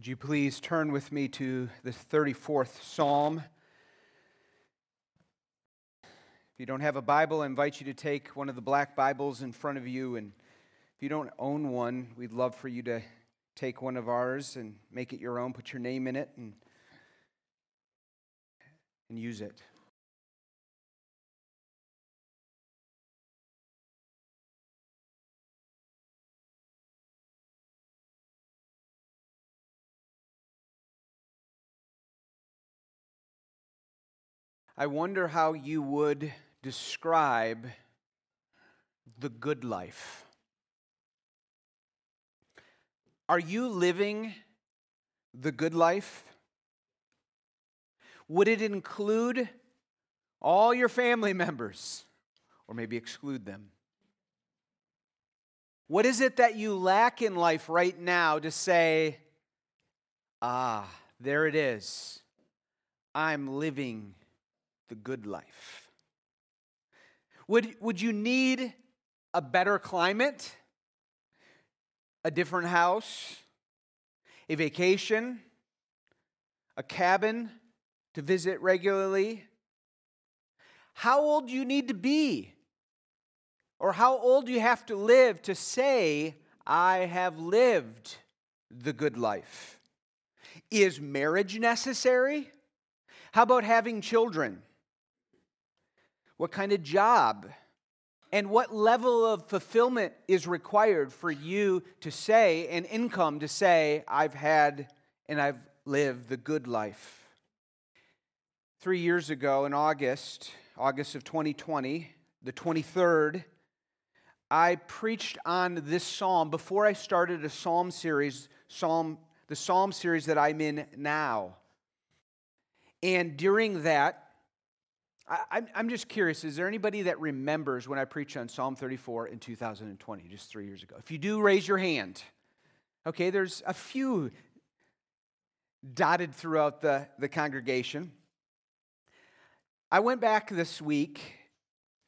Would you please turn with me to the 34th Psalm? If you don't have a Bible, I invite you to take one of the black Bibles in front of you. And if you don't own one, we'd love for you to take one of ours and make it your own, put your name in it, and, and use it. I wonder how you would describe the good life. Are you living the good life? Would it include all your family members, or maybe exclude them? What is it that you lack in life right now to say, ah, there it is? I'm living the good life? Would, would you need a better climate, a different house, a vacation, a cabin to visit regularly? How old do you need to be? Or how old do you have to live to say, I have lived the good life? Is marriage necessary? How about having children? What kind of job, and what level of fulfillment is required for you to say, and income to say, I've had and I've lived the good life. Three years ago in August, August of 2020, the 23rd, I preached on this psalm before I started a psalm series, psalm, the psalm series that I'm in now. And during that, I, am just curious is there anybody that remembers when I preached on Psalm 34 in 2020, just three years ago? If you do, raise your hand. Okay, there's a few dotted throughout the, the congregation. I went back this week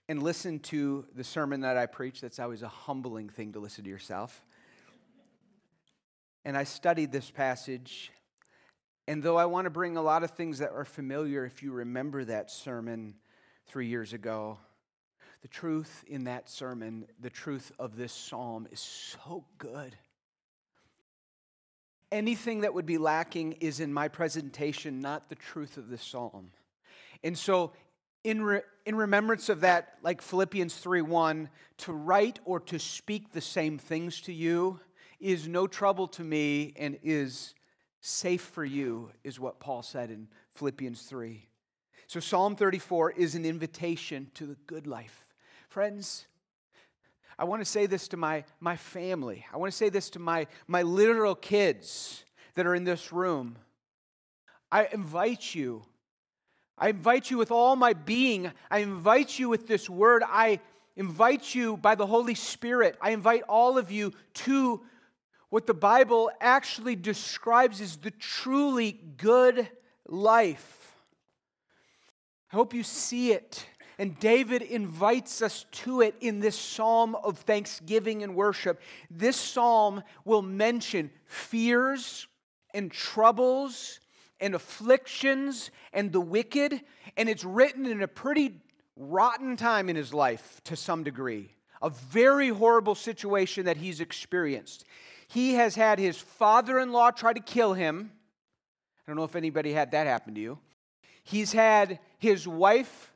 and listened to the sermon that I preached. That's always a humbling thing to listen to yourself. And I studied this passage and though I want to bring a lot of things that are familiar, if you remember that sermon three years ago, the truth in that sermon, the truth of this psalm is so good. Anything that would be lacking is in my presentation, not the truth of this psalm. And so, in, re- in remembrance of that, like Philippians 3 1, to write or to speak the same things to you is no trouble to me and is safe for you, is what Paul said in Philippians 3. So, Psalm 34 is an invitation to the good life. Friends, I want to say this to my, my family. I want to say this to my, my literal kids that are in this room. I invite you. I invite you with all my being. I invite you with this word. I invite you by the Holy Spirit. I invite all of you to what the Bible actually describes as the truly good life. I hope you see it. And David invites us to it in this psalm of thanksgiving and worship. This psalm will mention fears and troubles and afflictions and the wicked, and it's written in a pretty rotten time in his life to some degree. A very horrible situation that he's experienced. He has had his father in law try to kill him. I don't know if anybody had that happen to you. He's had his wife,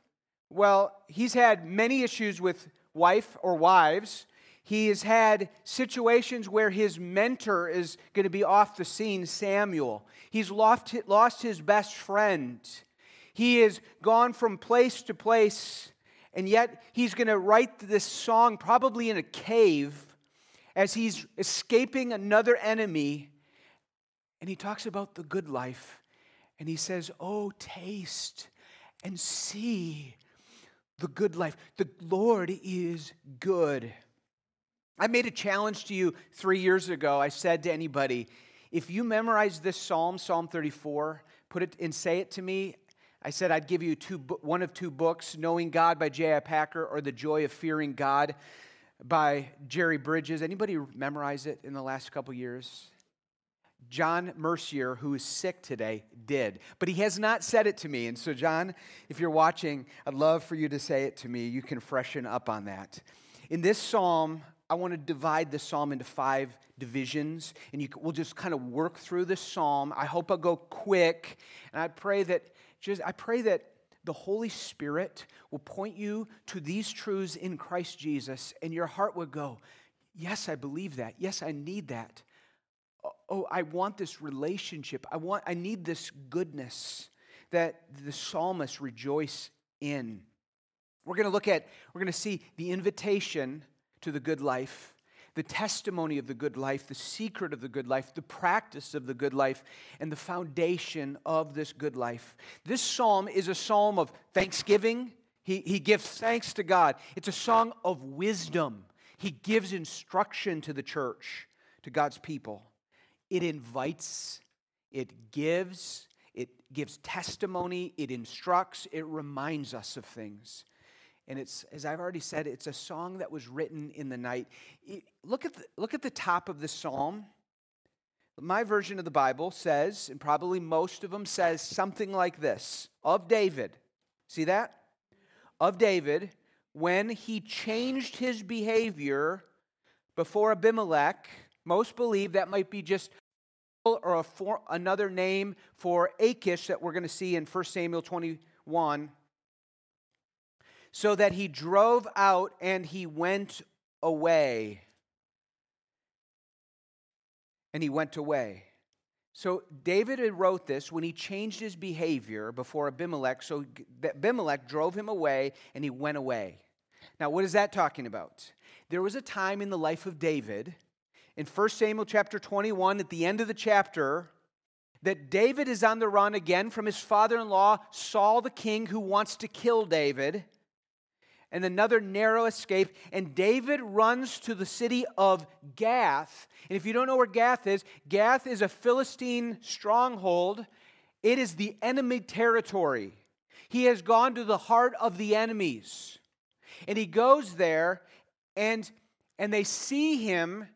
well, he's had many issues with wife or wives. He has had situations where his mentor is going to be off the scene, Samuel. He's lost, lost his best friend. He has gone from place to place, and yet he's going to write this song probably in a cave as he's escaping another enemy, and he talks about the good life. And he says, Oh, taste and see the good life. The Lord is good. I made a challenge to you three years ago. I said to anybody, if you memorize this psalm, Psalm 34, put it and say it to me. I said I'd give you two, one of two books, Knowing God by J.I. Packer or The Joy of Fearing God by Jerry Bridges. Anybody memorize it in the last couple years? John Mercier, who is sick today, did. But he has not said it to me. And so, John, if you're watching, I'd love for you to say it to me. You can freshen up on that. In this psalm, I want to divide the psalm into five divisions, and you, we'll just kind of work through the psalm. I hope I'll go quick, and I pray that just I pray that the Holy Spirit will point you to these truths in Christ Jesus, and your heart would go, Yes, I believe that. Yes, I need that. Oh, oh I want this relationship. I want I need this goodness that the psalmists rejoice in. We're going to look at we're going to see the invitation to the good life the testimony of the good life, the secret of the good life, the practice of the good life, and the foundation of this good life. This psalm is a psalm of thanksgiving. He, he gives thanks to God. It's a song of wisdom. He gives instruction to the church, to God's people. It invites, it gives, it gives testimony, it instructs, it reminds us of things. And it's, as I've already said, it's a song that was written in the night. Look at the, look at the top of the psalm. My version of the Bible says, and probably most of them says something like this of David. See that? Of David, when he changed his behavior before Abimelech, most believe that might be just or for, another name for Achish that we're going to see in 1 Samuel 21 so that he drove out and he went away. And he went away. So David wrote this when he changed his behavior before Abimelech. So Abimelech drove him away and he went away. Now, what is that talking about? There was a time in the life of David, in 1 Samuel chapter 21, at the end of the chapter, that David is on the run again from his father in law, Saul the king, who wants to kill David and another narrow escape. And David runs to the city of Gath. And if you don't know where Gath is, Gath is a Philistine stronghold, it is the enemy territory. He has gone to the heart of the enemies. And he goes there, and, and they see him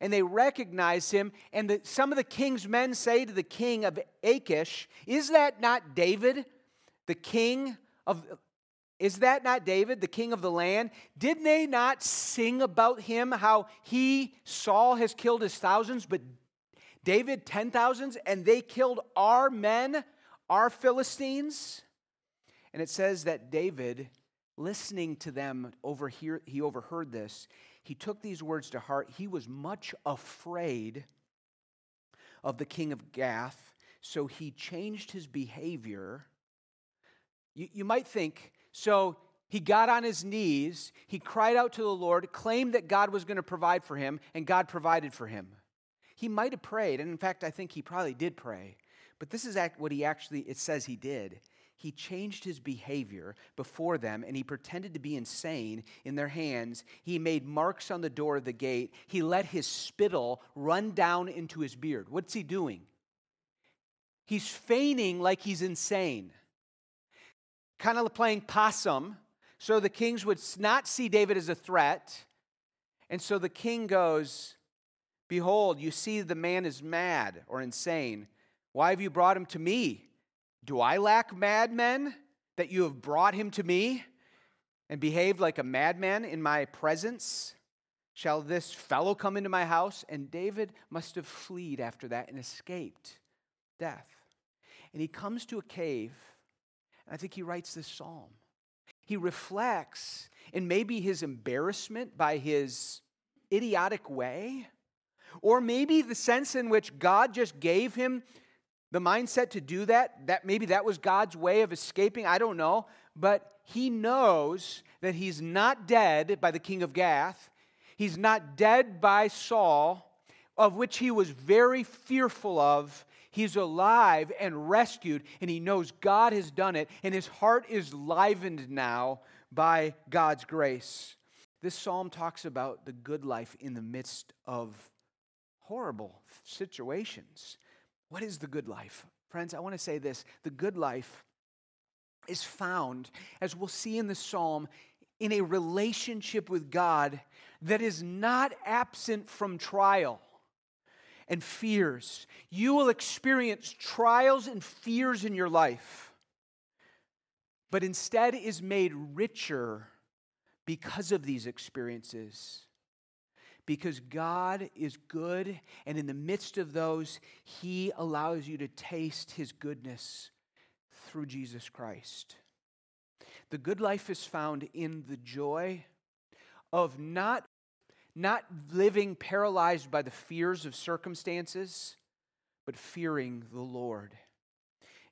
and they recognize him. And the, some of the king's men say to the king of Achish, Is that not David, the king of is that not David, the king of the land? Did they not sing about him, how he, Saul, has killed his thousands, but David ten thousands, and they killed our men, our Philistines? And it says that David, listening to them, overhear, he overheard this. He took these words to heart. He was much afraid of the king of Gath, so he changed his behavior. You, you might think, so he got on his knees, he cried out to the Lord, claimed that God was going to provide for him, and God provided for him. He might have prayed, and in fact, I think he probably did pray. But this is what he actually, it says he did. He changed his behavior before them and he pretended to be insane in their hands. He made marks on the door of the gate. He let his spittle run down into his beard. What's he doing? He's feigning like he's insane kind of playing possum so the kings would not see David as a threat. And so the king goes, Behold, you see the man is mad or insane. Why have you brought him to me? Do I lack madmen that you have brought him to me and behaved like a madman in my presence? Shall this fellow come into my house? And David must have fled after that and escaped death. And he comes to a cave I think he writes this psalm. He reflects in maybe his embarrassment by his idiotic way, or maybe the sense in which God just gave him the mindset to do that, that maybe that was God's way of escaping, I don't know, but he knows that he's not dead by the king of Gath. He's not dead by Saul, of which he was very fearful of He's alive and rescued, and he knows God has done it, and his heart is livened now by God's grace. This psalm talks about the good life in the midst of horrible situations. What is the good life? Friends, I want to say this the good life is found, as we'll see in the psalm, in a relationship with God that is not absent from trial and fears. You will experience trials and fears in your life, but instead is made richer because of these experiences. Because God is good, and in the midst of those, He allows you to taste His goodness through Jesus Christ. The good life is found in the joy of not, not living paralyzed by the fears of circumstances, but fearing the Lord.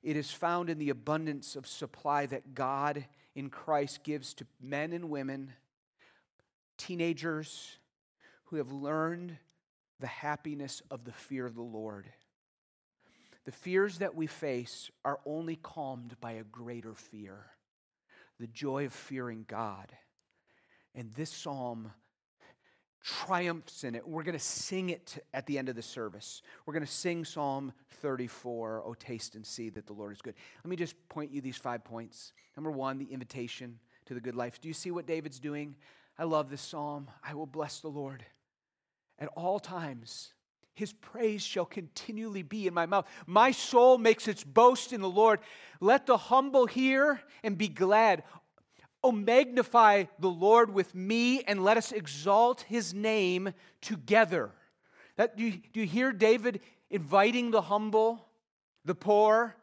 It is found in the abundance of supply that God in Christ gives to men and women, teenagers who have learned the happiness of the fear of the Lord. The fears that we face are only calmed by a greater fear the joy of fearing God. And this psalm triumphs in it. We're going to sing it at the end of the service. We're going to sing Psalm 34, Oh, taste and see that the Lord is good. Let me just point you these five points. Number one, the invitation to the good life. Do you see what David's doing? I love this psalm. I will bless the Lord at all times. His praise shall continually be in my mouth. My soul makes its boast in the Lord. Let the humble hear and be glad. Oh, magnify the Lord with me and let us exalt his name together. That, do, you, do you hear David inviting the humble, the poor,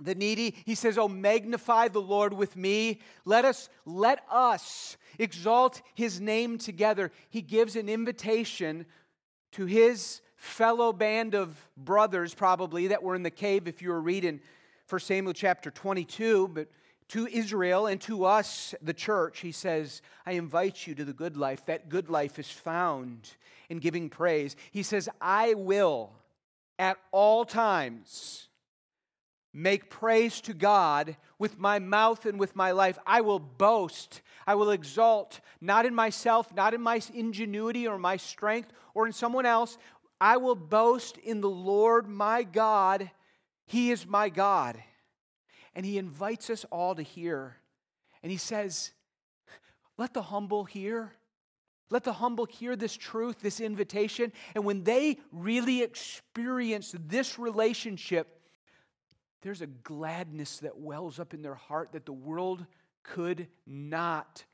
the needy? He says, Oh, magnify the Lord with me. Let us, let us exalt his name together. He gives an invitation to his fellow band of brothers, probably, that were in the cave if you were reading 1 Samuel chapter 22, but to Israel and to us, the church, he says, I invite you to the good life. That good life is found in giving praise. He says, I will at all times make praise to God with my mouth and with my life. I will boast. I will exalt, not in myself, not in my ingenuity or my strength or in someone else. I will boast in the Lord my God. He is my God and he invites us all to hear. And he says, Let the humble hear. Let the humble hear this truth, this invitation. And when they really experience this relationship, there's a gladness that wells up in their heart that the world could not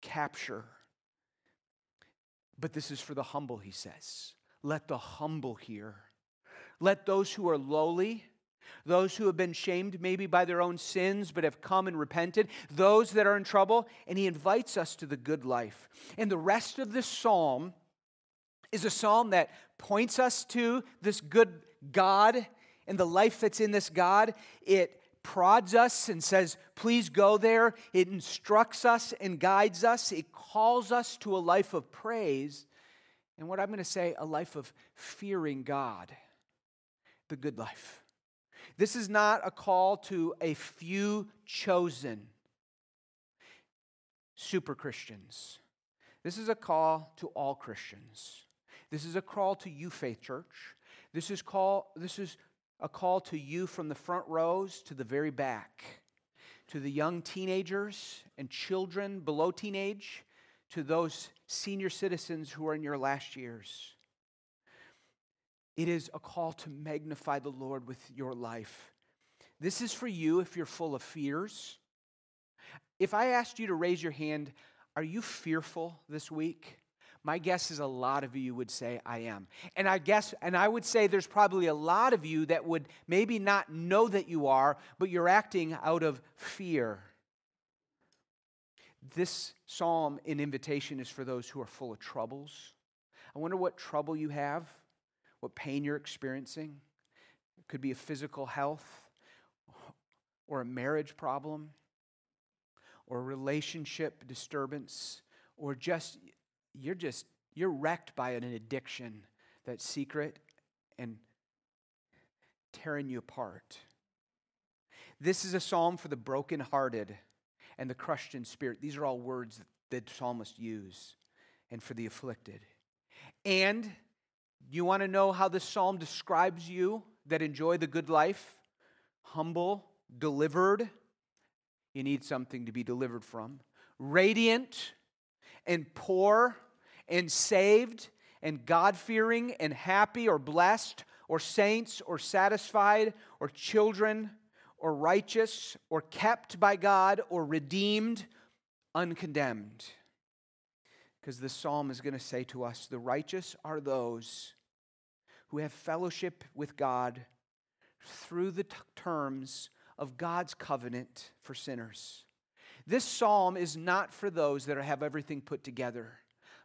capture. But this is for the humble, he says. Let the humble hear. Let those who are lowly, those who have been shamed maybe by their own sins but have come and repented, those that are in trouble, and he invites us to the good life. And the rest of this psalm is a psalm that points us to this good God and the life that's in this God. It prods us and says, Please go there. It instructs us and guides us. It calls us to a life of praise. And what I'm going to say, a life of fearing God, the good life. This is not a call to a few chosen super Christians. This is a call to all Christians. This is a call to you, Faith Church. This is, call, this is a call to you from the front rows to the very back, to the young teenagers and children below teenage, to those senior citizens who are in your last years. It is a call to magnify the Lord with your life. This is for you if you're full of fears. If I asked you to raise your hand, are you fearful this week? My guess is a lot of you would say, I am. And I guess, and I would say there's probably a lot of you that would maybe not know that you are, but you're acting out of fear. This psalm in invitation is for those who are full of troubles. I wonder what trouble you have what pain you're experiencing. It could be a physical health or a marriage problem or a relationship disturbance or just you're just you're wrecked by an addiction that's secret and tearing you apart. This is a psalm for the brokenhearted and the crushed in spirit. These are all words that the psalmist use and for the afflicted. And you want to know how this psalm describes you that enjoy the good life? Humble, delivered. You need something to be delivered from. Radiant and poor and saved and God fearing and happy or blessed or saints or satisfied or children or righteous or kept by God or redeemed, uncondemned. Because the psalm is going to say to us the righteous are those who have fellowship with God through the t- terms of God's covenant for sinners. This psalm is not for those that have everything put together,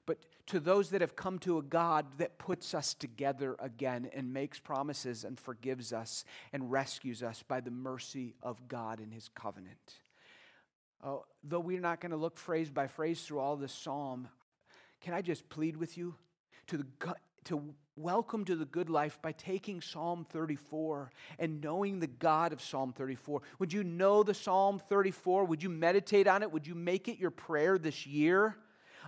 but to those that have come to a God that puts us together again and makes promises and forgives us and rescues us by the mercy of God in his covenant. Oh, though we're not going to look phrase by phrase through all this psalm, can I just plead with you to, the, to welcome to the good life by taking Psalm 34 and knowing the God of Psalm 34? Would you know the Psalm 34? Would you meditate on it? Would you make it your prayer this year?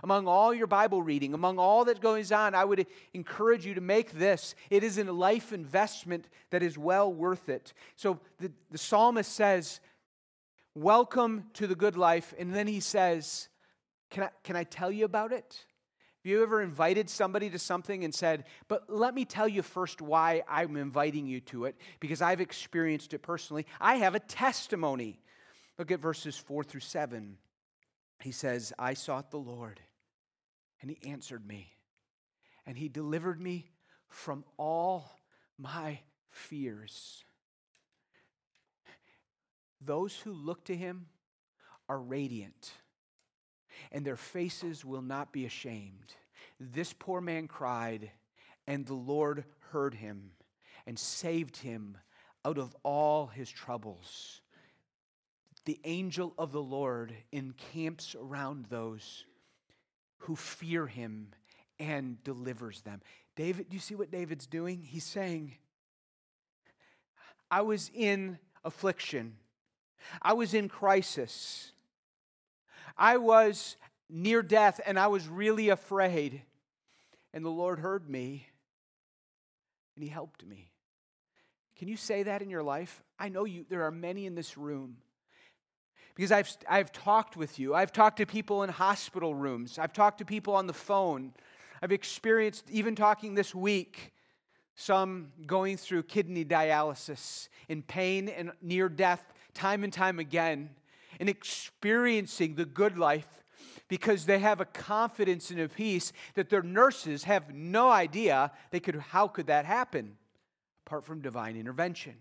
Among all your Bible reading, among all that goes on, I would encourage you to make this. It is a life investment that is well worth it. So the, the psalmist says, Welcome to the good life. And then he says, Can I, can I tell you about it? Have you ever invited somebody to something and said, But let me tell you first why I'm inviting you to it, because I've experienced it personally. I have a testimony. Look at verses 4 through 7. He says, I sought the Lord, and he answered me, and he delivered me from all my fears. Those who look to him are radiant and their faces will not be ashamed. This poor man cried, and the Lord heard him and saved him out of all his troubles. The angel of the Lord encamps around those who fear him and delivers them. David, do you see what David's doing? He's saying, I was in affliction, I was in crisis. I was near death and I was really afraid. And the Lord heard me and He helped me. Can you say that in your life? I know you, there are many in this room. Because I've, I've talked with you. I've talked to people in hospital rooms. I've talked to people on the phone. I've experienced, even talking this week, some going through kidney dialysis in pain and near death time and time again and experiencing the good life because they have a confidence and a peace that their nurses have no idea they could how could that happen apart from divine intervention.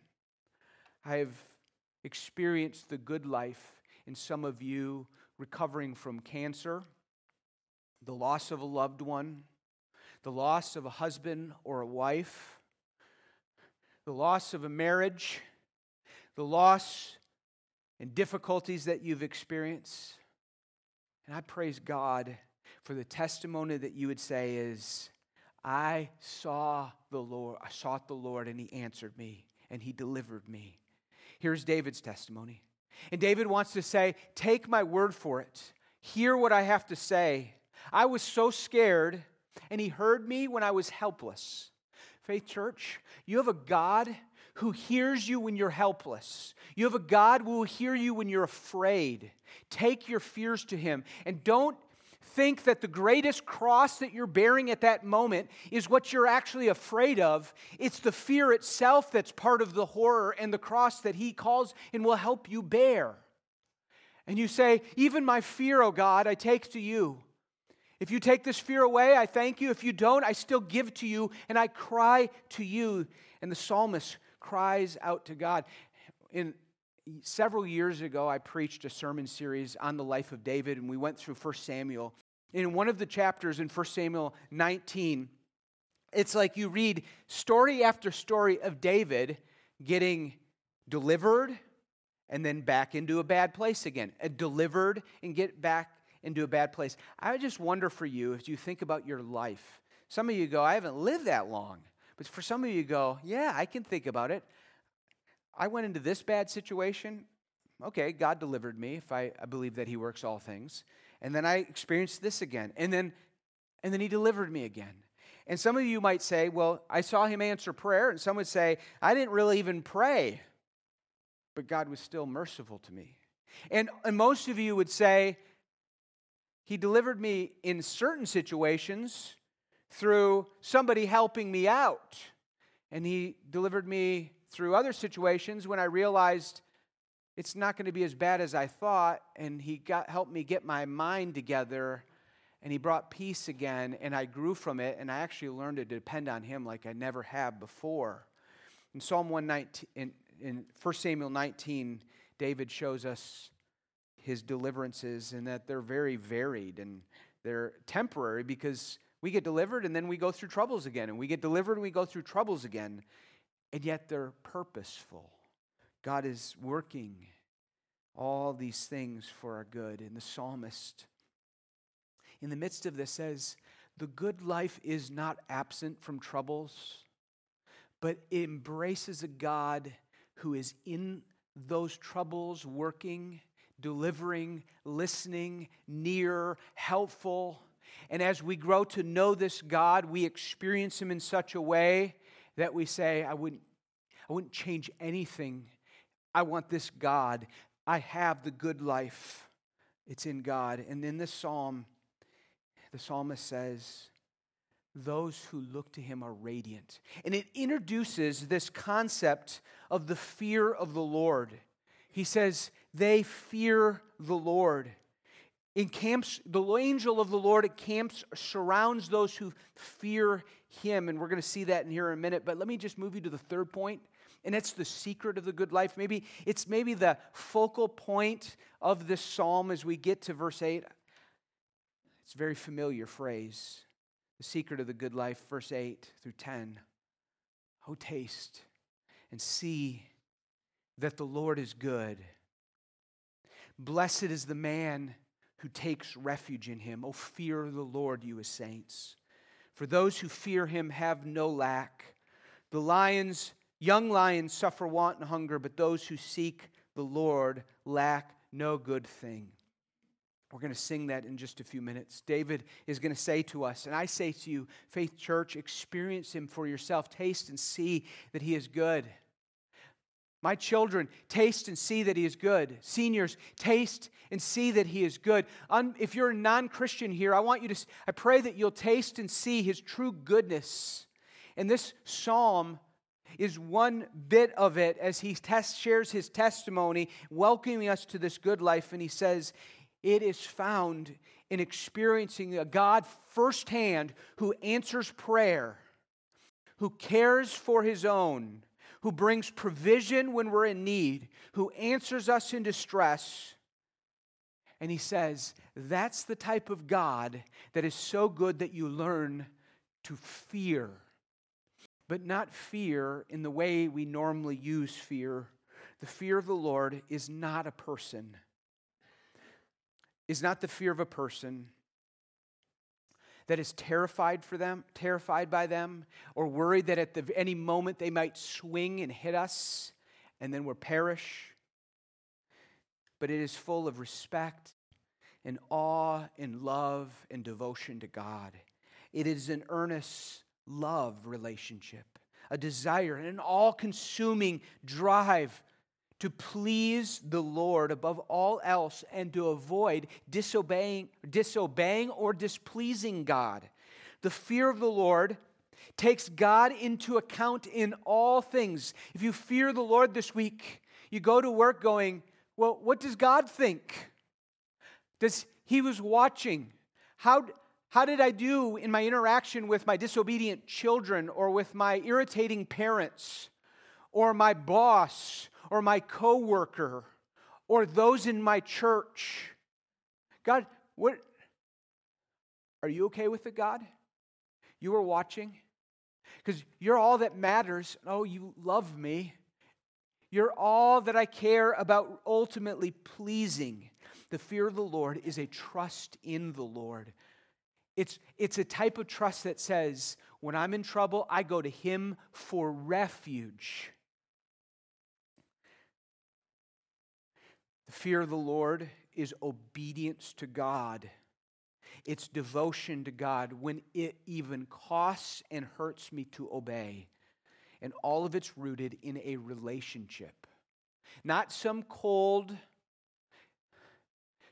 I have experienced the good life in some of you recovering from cancer the loss of a loved one the loss of a husband or a wife the loss of a marriage the loss and difficulties that you've experienced. And I praise God for the testimony that you would say is, I saw the Lord, I sought the Lord, and he answered me, and he delivered me. Here's David's testimony. And David wants to say, Take my word for it. Hear what I have to say. I was so scared, and he heard me when I was helpless. Faith Church, you have a God who hears you when you're helpless. You have a God who will hear you when you're afraid. Take your fears to Him and don't think that the greatest cross that you're bearing at that moment is what you're actually afraid of. It's the fear itself that's part of the horror and the cross that He calls and will help you bear. And you say, Even my fear, O oh God, I take to you. If you take this fear away, I thank you. If you don't, I still give to you and I cry to you. And the psalmist cries out to God. In several years ago, I preached a sermon series on the life of David, and we went through 1 Samuel. In one of the chapters in 1 Samuel 19, it's like you read story after story of David getting delivered and then back into a bad place again, a delivered and get back into a bad place. I just wonder for you, as you think about your life, some of you go, I haven't lived that long. But for some of you, go, yeah, I can think about it. I went into this bad situation. Okay, God delivered me if I, I believe that He works all things. And then I experienced this again. And then, and then He delivered me again. And some of you might say, well, I saw Him answer prayer. And some would say, I didn't really even pray, but God was still merciful to me. And, and most of you would say, He delivered me in certain situations through somebody helping me out. And He delivered me through other situations when I realized it's not going to be as bad as I thought. And He got, helped me get my mind together and He brought peace again. And I grew from it. And I actually learned to depend on Him like I never have before. In Psalm 119, in, in 1 Samuel 19, David shows us his deliverances and that they're very varied and they're temporary because we get delivered and then we go through troubles again, and we get delivered and we go through troubles again, and yet they're purposeful. God is working all these things for our good. And the psalmist, in the midst of this, says, The good life is not absent from troubles, but it embraces a God who is in those troubles working delivering, listening, near, helpful. And as we grow to know this God, we experience Him in such a way that we say, I wouldn't, I wouldn't change anything. I want this God. I have the good life. It's in God. And in this psalm, the psalmist says, those who look to him are radiant. And it introduces this concept of the fear of the Lord. He says, they fear the Lord. Encamps, the angel of the Lord encamps, surrounds those who fear him. And we're going to see that in here in a minute. But let me just move you to the third point, and it's the secret of the good life. Maybe it's maybe the focal point of this psalm as we get to verse 8. It's a very familiar phrase. The secret of the good life, verse 8 through 10. Oh, taste and see that the Lord is good. Blessed is the man who takes refuge in him. Oh, fear the Lord, you as saints. For those who fear him have no lack. The lions, young lions, suffer want and hunger, but those who seek the Lord lack no good thing. We're going to sing that in just a few minutes. David is going to say to us, and I say to you, Faith Church, experience him for yourself. Taste and see that he is good. My children, taste and see that He is good. Seniors, taste and see that He is good. if you're a non Christian here, I want you to, I pray that you'll taste and see His true goodness. And this psalm is one bit of it as he shares his testimony, welcoming us to this good life. And he says, It is found in experiencing a God firsthand who answers prayer, who cares for his own who brings provision when we're in need, who answers us in distress. And he says, that's the type of God that is so good that you learn to fear. But not fear in the way we normally use fear. The fear of the Lord is not a person, is not the fear of a person that is terrified for them, terrified by them, or worried that at the, any moment they might swing and hit us and then we'll perish. But it is full of respect and awe and love and devotion to God. It is an earnest love relationship, a desire, and an all consuming drive to please the Lord above all else and to avoid disobeying, disobeying or displeasing God. The fear of the Lord takes God into account in all things. If you fear the Lord this week, you go to work going, Well, what does God think? Does He was watching? How, how did I do in my interaction with my disobedient children or with my irritating parents or my boss or my coworker or those in my church. God, what are you okay with it, God? You are watching? Because you're all that matters. Oh, you love me. You're all that I care about ultimately pleasing. The fear of the Lord is a trust in the Lord. It's, it's a type of trust that says, when I'm in trouble, I go to Him for refuge. Fear of the Lord is obedience to God. It's devotion to God when it even costs and hurts me to obey. And all of it's rooted in a relationship, not some cold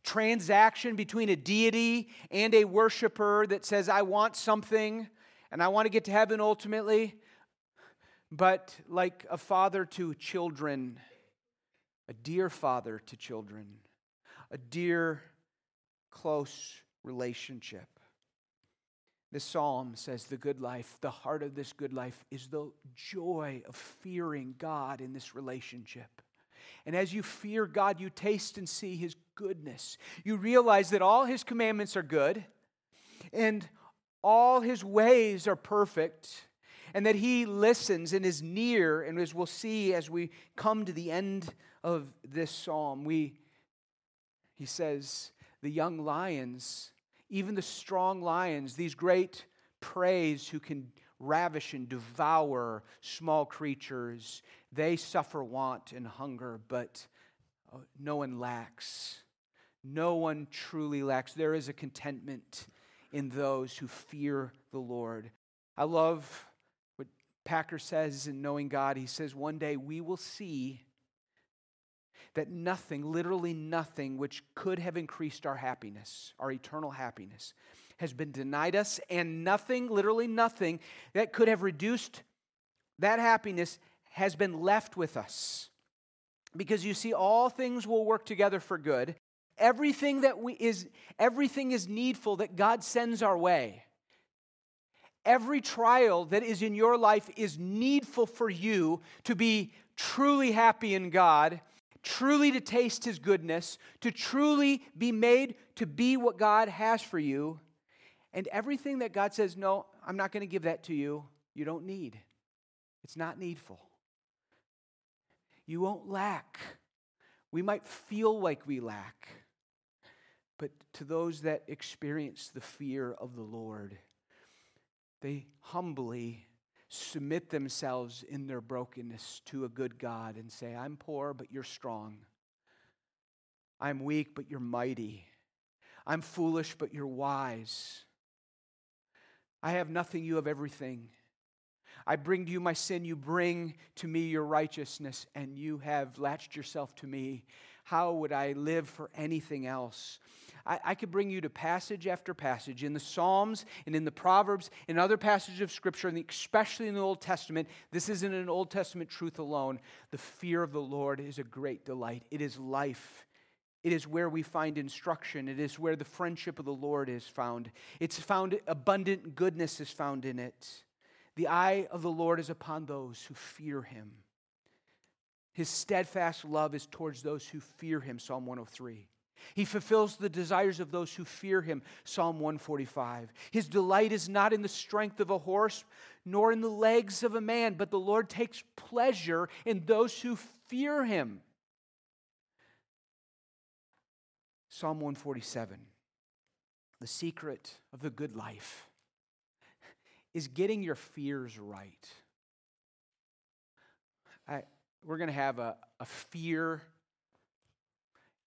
transaction between a deity and a worshiper that says, I want something, and I want to get to heaven ultimately, but like a father to children, a dear father to children, a dear, close relationship. This psalm says the good life, the heart of this good life is the joy of fearing God in this relationship. And as you fear God, you taste and see His goodness. You realize that all His commandments are good and all His ways are perfect, and that He listens and is near. And as we'll see as we come to the end of this psalm, we, He says, the young lions, even the strong lions, these great preys who can ravish and devour small creatures. They suffer want and hunger, but uh, no one lacks. No one truly lacks. There is a contentment in those who fear the Lord. I love what Packer says in Knowing God. He says, One day we will see that nothing, literally nothing, which could have increased our happiness, our eternal happiness, has been denied us, and nothing, literally nothing, that could have reduced that happiness has been left with us. Because you see, all things will work together for good. Everything that we is everything is needful that God sends our way. Every trial that is in your life is needful for you to be truly happy in God, truly to taste His goodness, to truly be made to be what God has for you. And everything that God says, no, I'm not going to give that to you, you don't need. It's not needful. You won't lack. We might feel like we lack, but to those that experience the fear of the Lord, they humbly submit themselves in their brokenness to a good God and say, I'm poor, but you're strong. I'm weak, but you're mighty. I'm foolish, but you're wise. I have nothing, you have everything. I bring to you my sin, you bring to me your righteousness, and you have latched yourself to me. How would I live for anything else? I, I, could bring you to passage after passage in the Psalms and in the Proverbs and other passages of Scripture, and especially in the Old Testament. This isn't an Old Testament truth alone. The fear of the Lord is a great delight, it is life. It is where we find instruction. It is where the friendship of the Lord is found. It's found, abundant goodness is found in it. The eye of the Lord is upon those who fear him. His steadfast love is towards those who fear him, Psalm 103. He fulfills the desires of those who fear him, Psalm 145. His delight is not in the strength of a horse, nor in the legs of a man, but the Lord takes pleasure in those who fear him. Psalm 147 The secret of the good life is getting your fears right. I, we're going to have a, a fear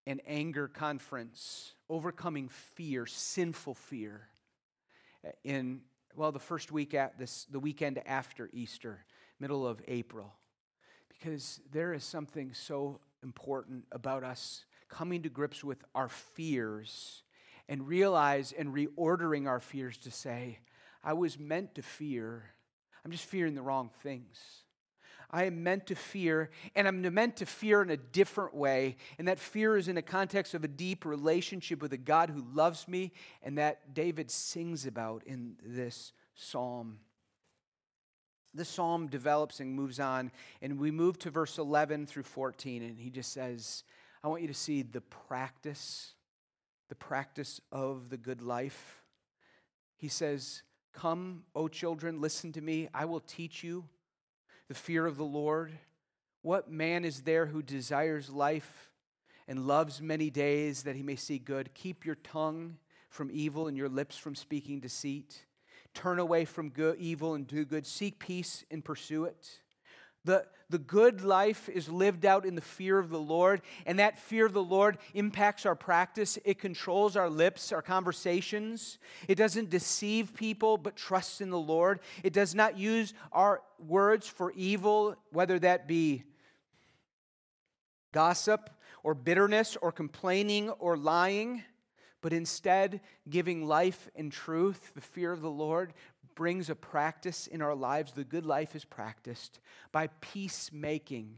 and anger conference, overcoming fear, sinful fear, in, well, the first week at this, the weekend after Easter, middle of April. Because there is something so important about us coming to grips with our fears and realize and reordering our fears to say, I was meant to fear. I'm just fearing the wrong things. I am meant to fear, and I'm meant to fear in a different way. And that fear is in the context of a deep relationship with a God who loves me, and that David sings about in this psalm. The psalm develops and moves on, and we move to verse 11 through 14, and he just says, I want you to see the practice, the practice of the good life. He says, Come, O children, listen to me. I will teach you the fear of the Lord. What man is there who desires life and loves many days that he may see good? Keep your tongue from evil and your lips from speaking deceit. Turn away from good, evil and do good. Seek peace and pursue it. The, the good life is lived out in the fear of the Lord, and that fear of the Lord impacts our practice. It controls our lips, our conversations. It doesn't deceive people, but trusts in the Lord. It does not use our words for evil, whether that be gossip or bitterness or complaining or lying, but instead giving life and truth. The fear of the Lord brings a practice in our lives. The good life is practiced by peacemaking,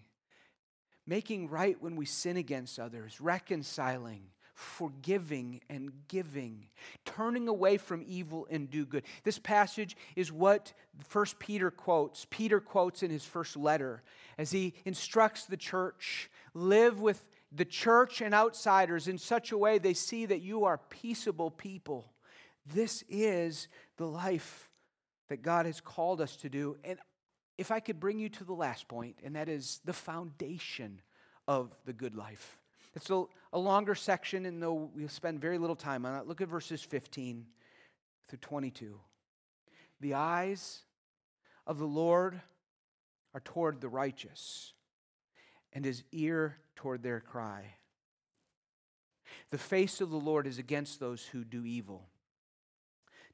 making right when we sin against others, reconciling, forgiving and giving, turning away from evil and do good. This passage is what First Peter quotes. Peter quotes in his first letter as he instructs the church live with the church and outsiders in such a way they see that you are peaceable people. This is the life that God has called us to do. And if I could bring you to the last point, and that is the foundation of the good life. It's a, a longer section, and though we'll spend very little time on it, look at verses 15 through 22. The eyes of the Lord are toward the righteous, and his ear toward their cry. The face of the Lord is against those who do evil,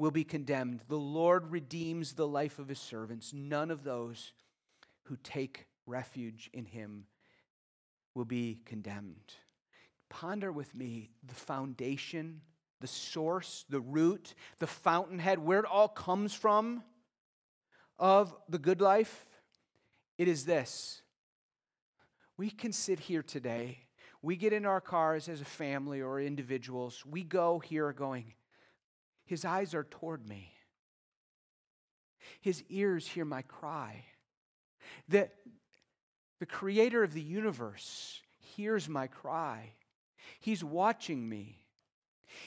will be condemned. The Lord redeems the life of his servants. None of those who take refuge in him will be condemned ponder with me the foundation, the source, the root, the fountainhead, where it all comes from of the good life. It is this. We can sit here today. We get in our cars as a family or individuals. We go here going, His eyes are toward me. His ears hear my cry. That the creator of the universe hears my cry. He's watching me.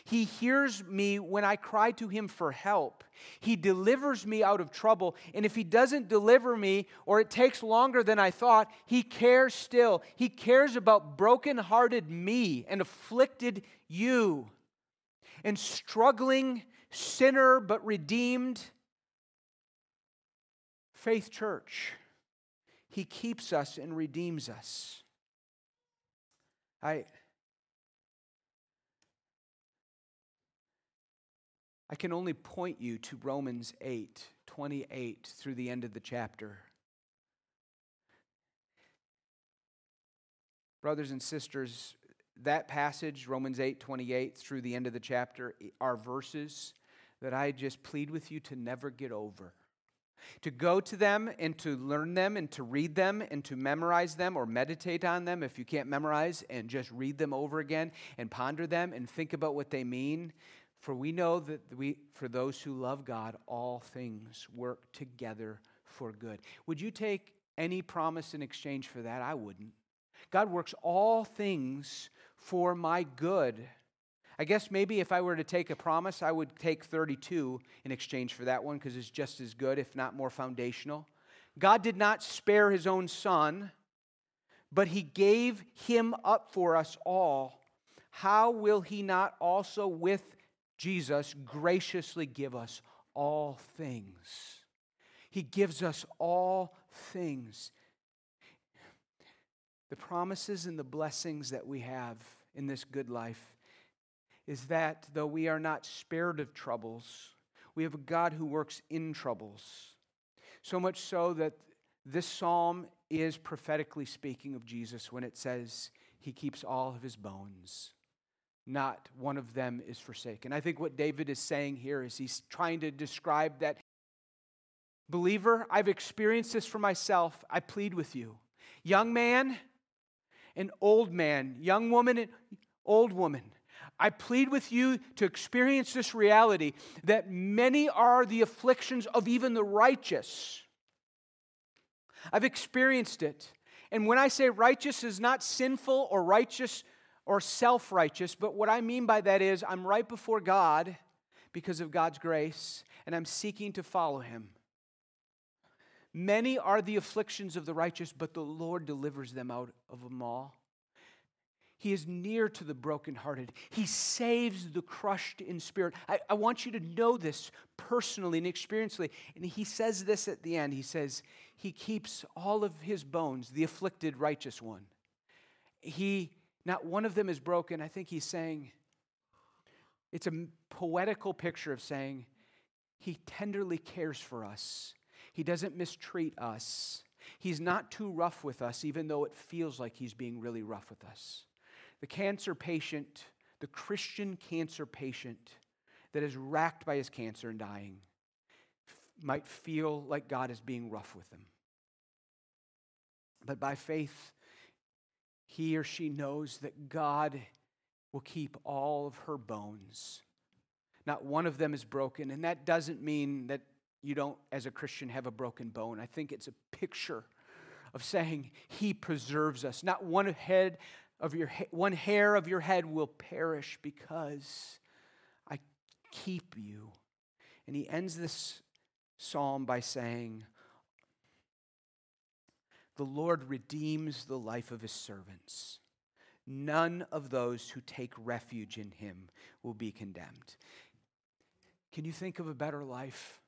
He hears me when I cry to him for help. He delivers me out of trouble. And if he doesn't deliver me or it takes longer than I thought, he cares still. He cares about broken-hearted me and afflicted you and struggling sinner but redeemed faith church. He keeps us and redeems us. I I can only point you to Romans 8 28 through the end of the chapter. Brothers and sisters, that passage, Romans 8 28 through the end of the chapter, are verses that I just plead with you to never get over. To go to them and to learn them and to read them and to memorize them or meditate on them if you can't memorize and just read them over again and ponder them and think about what they mean. For we know that we, for those who love God, all things work together for good. Would you take any promise in exchange for that? I wouldn't. God works all things for my good. I guess maybe if I were to take a promise, I would take 32 in exchange for that one because it's just as good, if not more foundational. God did not spare his own son, but he gave him up for us all. How will he not also with Jesus graciously give us all things. He gives us all things. The promises and the blessings that we have in this good life is that though we are not spared of troubles, we have a God who works in troubles. So much so that this psalm is prophetically speaking of Jesus when it says he keeps all of his bones not one of them is forsaken. I think what David is saying here is he's trying to describe that believer, I've experienced this for myself. I plead with you. Young man and old man, young woman and old woman. I plead with you to experience this reality that many are the afflictions of even the righteous. I've experienced it. And when I say righteous is not sinful or righteous or self righteous, but what I mean by that is I'm right before God because of God's grace, and I'm seeking to follow Him. Many are the afflictions of the righteous, but the Lord delivers them out of them all. He is near to the brokenhearted. He saves the crushed in spirit. I, I, want you to know this personally and experientially. And he says this at the end. He says, He keeps all of his bones, the afflicted righteous one. He, not one of them is broken. I think he's saying, it's a poetical picture of saying, He tenderly cares for us. He doesn't mistreat us. He's not too rough with us, even though it feels like he's being really rough with us. The cancer patient, the Christian cancer patient that is racked by his cancer and dying, f- might feel like God is being rough with them. But by faith, he or she knows that God will keep all of her bones. Not one of them is broken. And that doesn't mean that you don't, as a Christian, have a broken bone. I think it's a picture of saying he preserves us. Not one head of your one hair of your head will perish because I keep you. And he ends this psalm by saying, The Lord redeems the life of his servants. None of those who take refuge in him will be condemned. Can you think of a better life?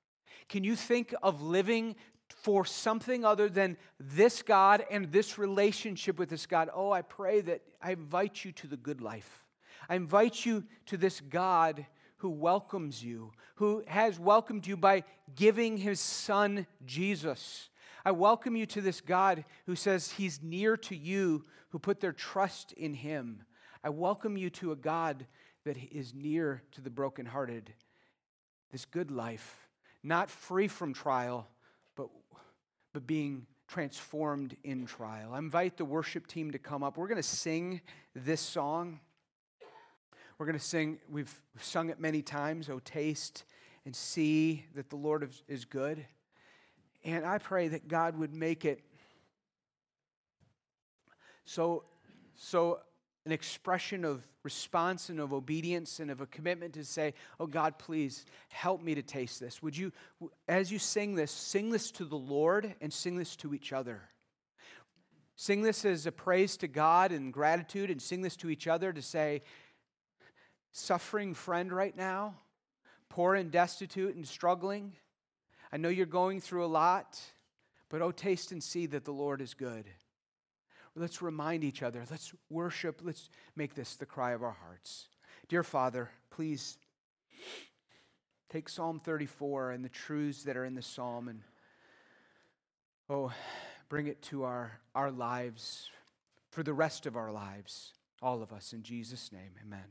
Can you think of living for something other than this God and this relationship with this God, oh, I pray that I invite you to the good life. I invite you to this God who welcomes you, who has welcomed you by giving his son Jesus. I welcome you to this God who says he's near to you, who put their trust in him. I welcome you to a God that is near to the brokenhearted. This good life, not free from trial, but but being transformed in trial. I invite the worship team to come up. We're going to sing this song. We're going to sing, we've sung it many times, Oh, taste and see that the Lord is good. And I pray that God would make it so, so an expression of response and of obedience and of a commitment to say, Oh God, please help me to taste this. Would you, as you sing this, sing this to the Lord and sing this to each other? Sing this as a praise to God and gratitude, and sing this to each other to say, Suffering friend right now, poor and destitute and struggling. I know you're going through a lot, but oh, taste and see that the Lord is good. Let's remind each other. Let's worship. Let's make this the cry of our hearts. Dear Father, please take Psalm 34 and the truths that are in the psalm and, oh, bring it to our, our lives for the rest of our lives, all of us. In Jesus' name, amen.